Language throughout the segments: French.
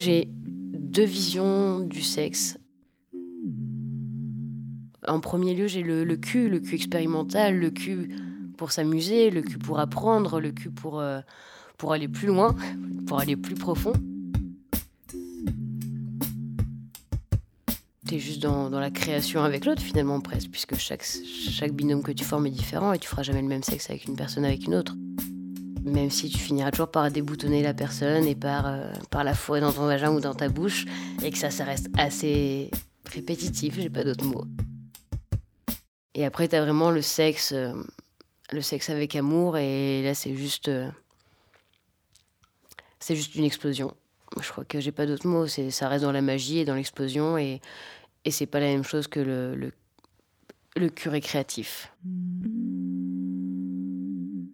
deux visions du sexe. En premier lieu, j'ai le, cul, le cul expérimental, le cul pour s'amuser, le cul pour apprendre, le cul pour, euh, aller plus loin, pour aller plus profond. T'es juste dans, la création avec l'autre finalement presque, puisque chaque, chaque binôme que tu formes est différent et tu feras jamais le même sexe avec une personne avec une autre. Même si tu finiras toujours par déboutonner la personne et par, euh, par la fourrer dans ton vagin ou dans ta bouche, et que ça, ça reste assez répétitif, j'ai pas d'autres mots. Et après, t'as vraiment le sexe, euh, le sexe avec amour, et là, c'est juste. Euh, c'est juste une explosion. Je crois que j'ai pas d'autres mots. Ça reste dans la magie et dans l'explosion, et, et c'est pas la même chose que le, le, le curé créatif.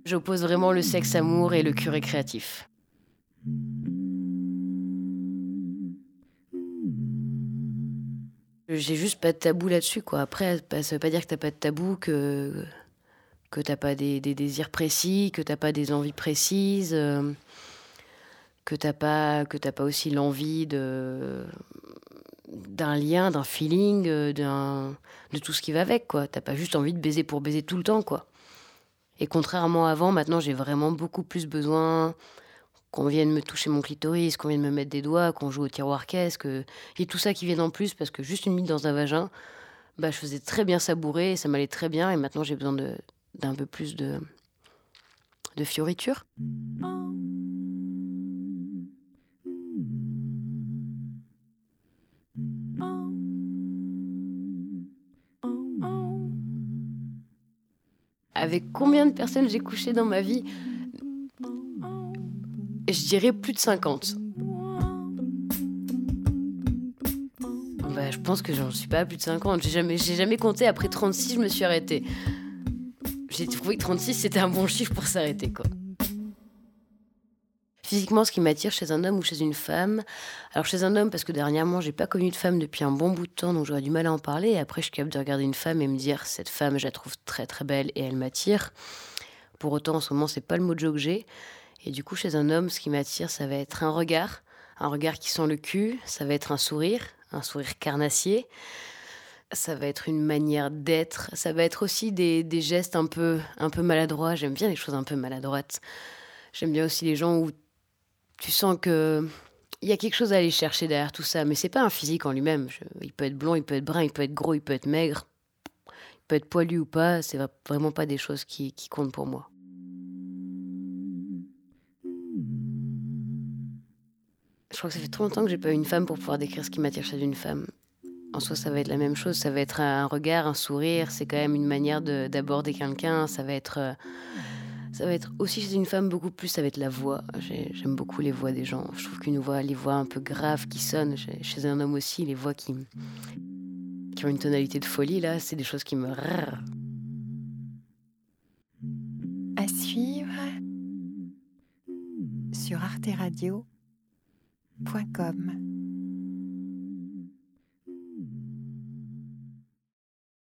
J'oppose vraiment le sexe amour et le curé créatif. J'ai juste pas de tabou là-dessus, quoi. Après, ça veut pas dire que t'as pas de tabou, que, que t'as pas des, désirs précis, que t'as pas des envies précises, euh, que t'as pas, que t'as pas aussi l'envie de d'un lien, d'un feeling, euh, de tout ce qui va avec, quoi. T'as pas juste envie de baiser pour baiser tout le temps, quoi. Et contrairement à avant, maintenant j'ai vraiment beaucoup plus besoin qu'on vienne me toucher mon clitoris, qu'on vienne me mettre des doigts, qu'on joue au tiroir caisse, qu'il y ait tout ça qui vienne en plus, parce que juste une minute dans un vagin, bah, je faisais très bien sabourer, et ça m'allait très bien, et maintenant j'ai besoin d'un peu plus de, de fioriture. Avec combien de personnes j'ai couché dans ma vie Je dirais plus de 50. Bah, je pense que j'en suis pas plus de 50. J'ai jamais, jamais compté. Après 36, je me suis arrêtée. J'ai trouvé que 36, c'était un bon chiffre pour s'arrêter, quoi. Physiquement, ce qui m'attire chez un homme ou chez une femme. Alors chez un homme, parce que dernièrement, j'ai pas connu de femme depuis un bon bout de temps, donc j'aurais du mal à en parler. Et après, je suis capable de regarder une femme et me dire cette femme, je la trouve très très belle et elle m'attire. Pour autant, en ce moment, c'est pas le mojo que j'ai. Et du coup, chez un homme, ce qui m'attire, ça va être un regard, un regard qui sent le cul. Ça va être un sourire, un sourire carnassier. Ça va être une manière d'être. Ça va être aussi des, des gestes un peu, un peu maladroits. J'aime bien les choses un peu maladroites. J'aime bien aussi les gens où tu sens que il y a quelque chose à aller chercher derrière tout ça, mais c'est pas un physique en lui-même. il peut être blond, il peut être brun, il peut être gros, il peut être maigre, il peut être poilu ou pas. C'est vraiment pas des choses qui, comptent pour moi. Je crois que ça fait trop longtemps que j'ai pas eu une femme pour pouvoir décrire ce qui m'attire chez une femme. En soi, ça va être la même chose. Ça va être un regard, un sourire. C'est quand même une manière d'aborder quelqu'un. Ça va être euh, ça va être aussi chez une femme beaucoup plus, ça va être la voix. J'aime beaucoup les voix des gens. Je trouve qu'une voix, les voix un peu graves qui sonnent, chez un homme aussi, les voix qui, qui ont une tonalité de folie, là, c'est des choses qui me... À suivre sur arteradio.com.